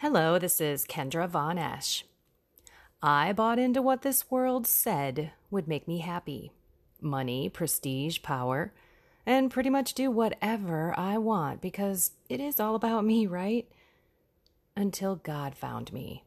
Hello, this is Kendra Von Esch. I bought into what this world said would make me happy money, prestige, power, and pretty much do whatever I want because it is all about me, right? Until God found me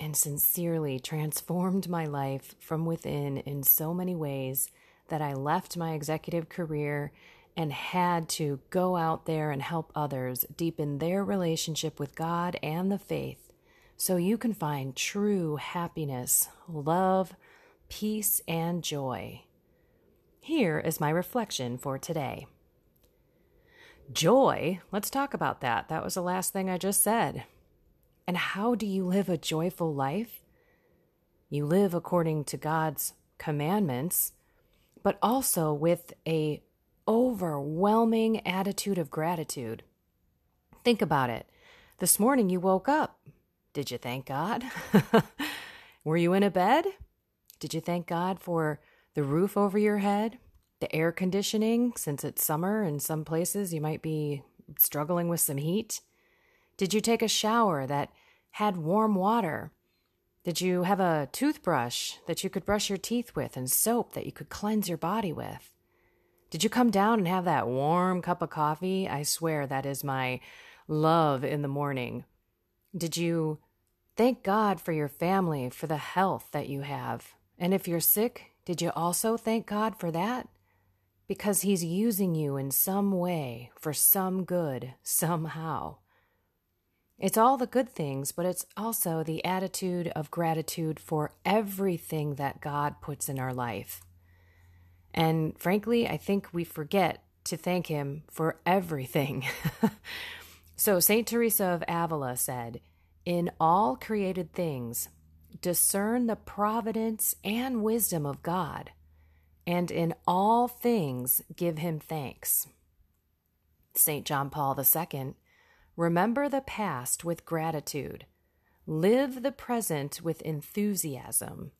and sincerely transformed my life from within in so many ways that I left my executive career and had to go out there and help others deepen their relationship with God and the faith so you can find true happiness, love, peace, and joy. Here is my reflection for today. Joy, let's talk about that. That was the last thing I just said. And how do you live a joyful life? You live according to God's commandments, but also with a overwhelming attitude of gratitude. Think about it. This morning you woke up. Did you thank God? Were you in a bed? Did you thank God for the roof over your head, the air conditioning, since it's summer and some places you might be struggling with some heat? Did you take a shower that had warm water? Did you have a toothbrush that you could brush your teeth with and soap that you could cleanse your body with? Did you come down and have that warm cup of coffee? I swear that is my love in the morning. Did you thank God for your family, for the health that you have? And if you're sick, did you also thank God for that? Because He's using you in some way for some good, somehow. It's all the good things, but it's also the attitude of gratitude for everything that God puts in our life. And frankly, I think we forget to thank Him for everything. so, St. Teresa of Avila said, In all created things, discern the providence and wisdom of God, and in all things give Him thanks. St. John Paul II Remember the past with gratitude. Live the present with enthusiasm.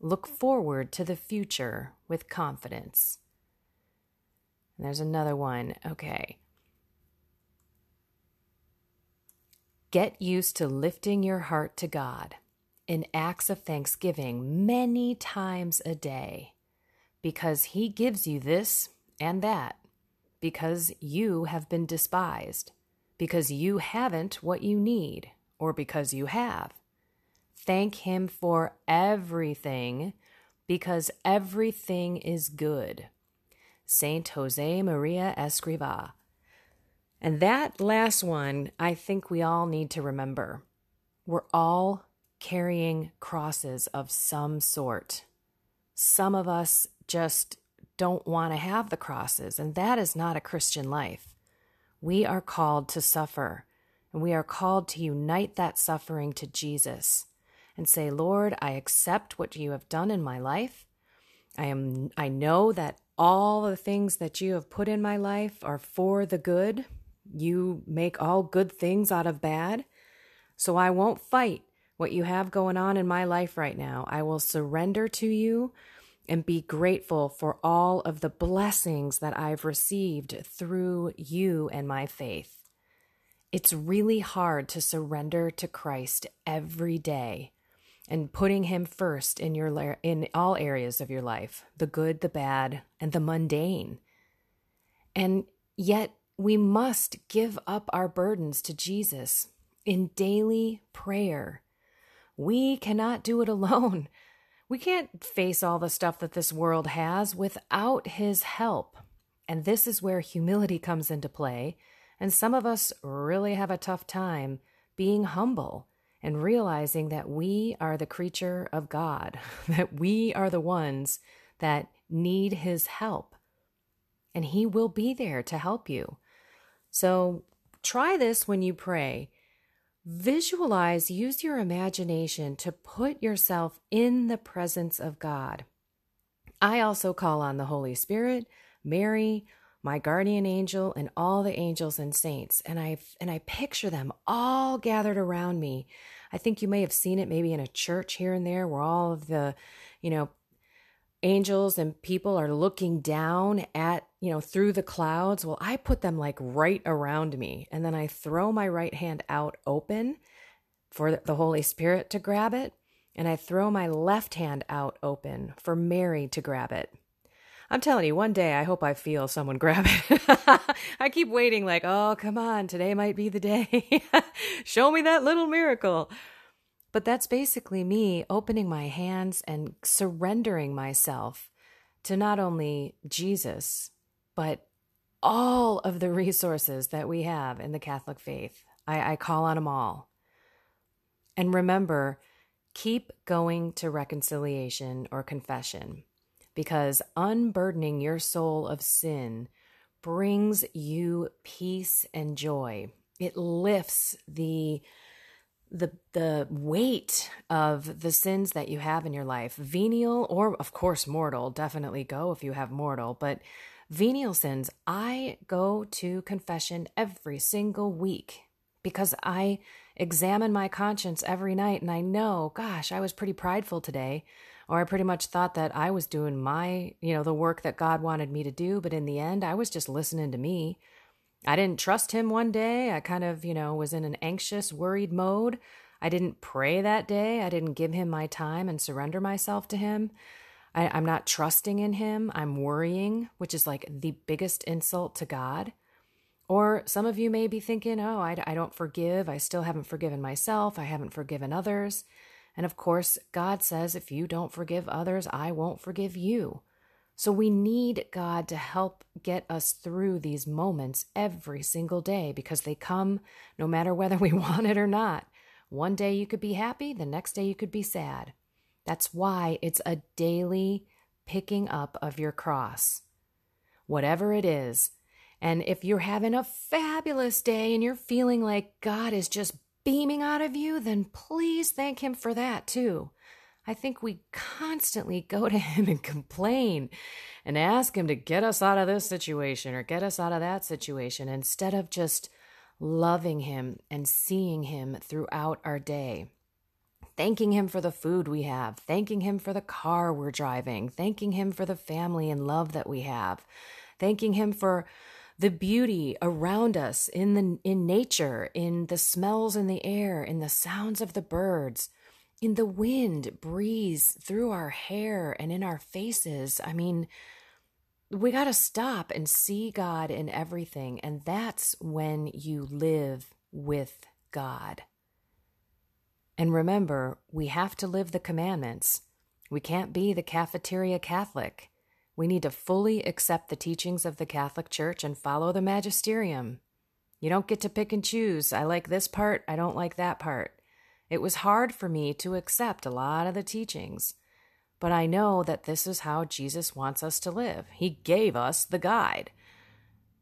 Look forward to the future with confidence. And there's another one. Okay. Get used to lifting your heart to God in acts of thanksgiving many times a day because He gives you this and that, because you have been despised because you haven't what you need or because you have. Thank Him for everything because everything is good. Saint Jose Maria Escriva. And that last one, I think we all need to remember. We're all carrying crosses of some sort. Some of us just don't want to have the crosses, and that is not a Christian life. We are called to suffer, and we are called to unite that suffering to Jesus and say, Lord, I accept what you have done in my life. I am I know that all the things that you have put in my life are for the good. You make all good things out of bad. So I won't fight what you have going on in my life right now. I will surrender to you and be grateful for all of the blessings that I've received through you and my faith. It's really hard to surrender to Christ every day and putting him first in your in all areas of your life, the good, the bad, and the mundane. And yet we must give up our burdens to Jesus in daily prayer. We cannot do it alone. We can't face all the stuff that this world has without His help. And this is where humility comes into play. And some of us really have a tough time being humble and realizing that we are the creature of God, that we are the ones that need His help. And He will be there to help you. So try this when you pray Visualize, use your imagination to put yourself in the presence of God. I also call on the Holy Spirit, Mary, my guardian angel, and all the angels and saints, and I and I picture them all gathered around me. I think you may have seen it maybe in a church here and there where all of the, you know, angels and people are looking down at, you know, through the clouds. Well, I put them like right around me. And then I throw my right hand out open for the Holy Spirit to grab it, and I throw my left hand out open for Mary to grab it. I'm telling you, one day I hope I feel someone grab it. I keep waiting, like, oh, come on, today might be the day. Show me that little miracle. But that's basically me opening my hands and surrendering myself to not only Jesus, but all of the resources that we have in the Catholic faith. I, I call on them all. And remember, keep going to reconciliation or confession because unburdening your soul of sin brings you peace and joy. It lifts the the the weight of the sins that you have in your life venial or of course mortal definitely go if you have mortal but venial sins i go to confession every single week because i examine my conscience every night and i know gosh i was pretty prideful today or I pretty much thought that I was doing my, you know, the work that God wanted me to do. But in the end, I was just listening to me. I didn't trust Him one day. I kind of, you know, was in an anxious, worried mode. I didn't pray that day. I didn't give Him my time and surrender myself to Him. I, I'm not trusting in Him. I'm worrying, which is like the biggest insult to God. Or some of you may be thinking, oh, I, I don't forgive. I still haven't forgiven myself. I haven't forgiven others. And of course, God says, if you don't forgive others, I won't forgive you. So we need God to help get us through these moments every single day because they come no matter whether we want it or not. One day you could be happy, the next day you could be sad. That's why it's a daily picking up of your cross, whatever it is. And if you're having a fabulous day and you're feeling like God is just beaming out of you, then please thank Him for that too. I think we constantly go to Him and complain and ask Him to get us out of this situation or get us out of that situation instead of just loving Him and seeing Him throughout our day. Thanking Him for the food we have, thanking Him for the car we're driving, thanking Him for the family and love that we have, thanking Him for the beauty around us in the in nature, in the smells in the air, in the sounds of the birds, in the wind breeze through our hair and in our faces. I mean, we got to stop and see God in everything, and that's when you live with God. And remember, we have to live the commandments. We can't be the cafeteria Catholic. We need to fully accept the teachings of the Catholic Church and follow the magisterium. You don't get to pick and choose. I like this part, I don't like that part. It was hard for me to accept a lot of the teachings, but I know that this is how Jesus wants us to live. He gave us the guide.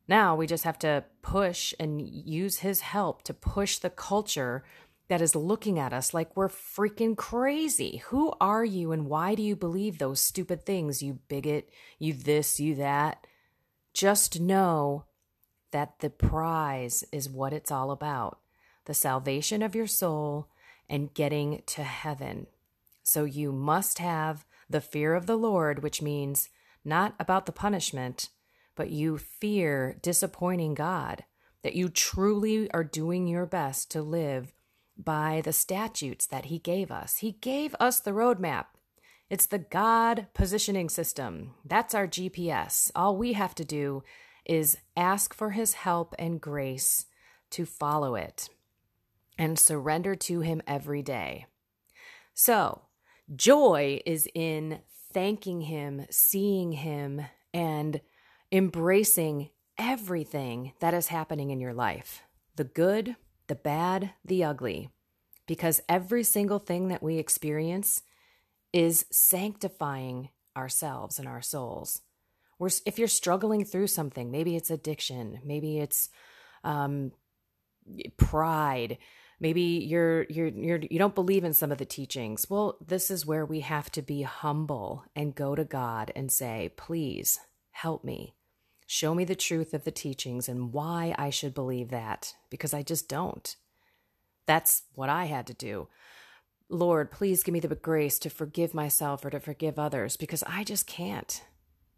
Now we just have to push and use his help to push the culture that is looking at us like we're freaking crazy. Who are you and why do you believe those stupid things, you bigot, you this, you that? Just know that the prize is what it's all about the salvation of your soul and getting to heaven. So you must have the fear of the Lord, which means not about the punishment, but you fear disappointing God, that you truly are doing your best to live by the statutes that he gave us. He gave us the roadmap. It's the God positioning system. That's our GPS. All we have to do is ask for his help and grace to follow it and surrender to him every day. So, joy is in thanking him, seeing him, and embracing everything that is happening in your life the good, the bad, the ugly, because every single thing that we experience is sanctifying ourselves and our souls. We're, if you're struggling through something, maybe it's addiction, maybe it's um, pride, maybe you're you're you're you don't believe in some of the teachings. Well, this is where we have to be humble and go to God and say, "Please help me. Show me the truth of the teachings and why I should believe that because I just don't. That's what I had to do. Lord, please give me the grace to forgive myself or to forgive others because I just can't.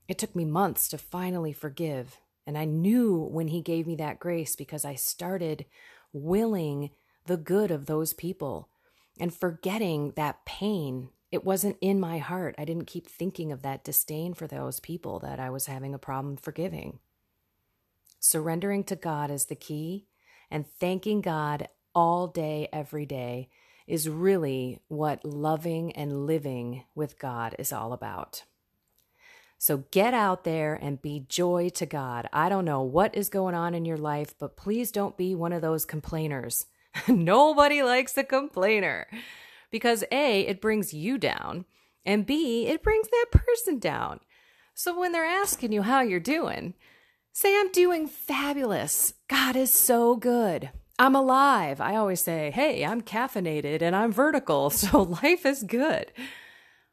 It took me months to finally forgive. And I knew when He gave me that grace because I started willing the good of those people and forgetting that pain. It wasn't in my heart. I didn't keep thinking of that disdain for those people that I was having a problem forgiving. Surrendering to God is the key, and thanking God all day, every day, is really what loving and living with God is all about. So get out there and be joy to God. I don't know what is going on in your life, but please don't be one of those complainers. Nobody likes a complainer because A, it brings you down, and B, it brings that person down. So when they're asking you how you're doing, say, I'm doing fabulous. God is so good. I'm alive. I always say, hey, I'm caffeinated and I'm vertical, so life is good.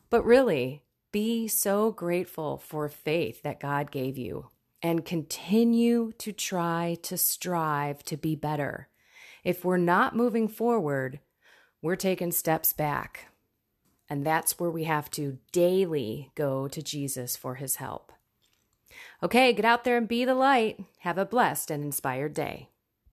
But really, be so grateful for faith that God gave you and continue to try to strive to be better. If we're not moving forward, we're taking steps back. And that's where we have to daily go to Jesus for his help. Okay, get out there and be the light. Have a blessed and inspired day.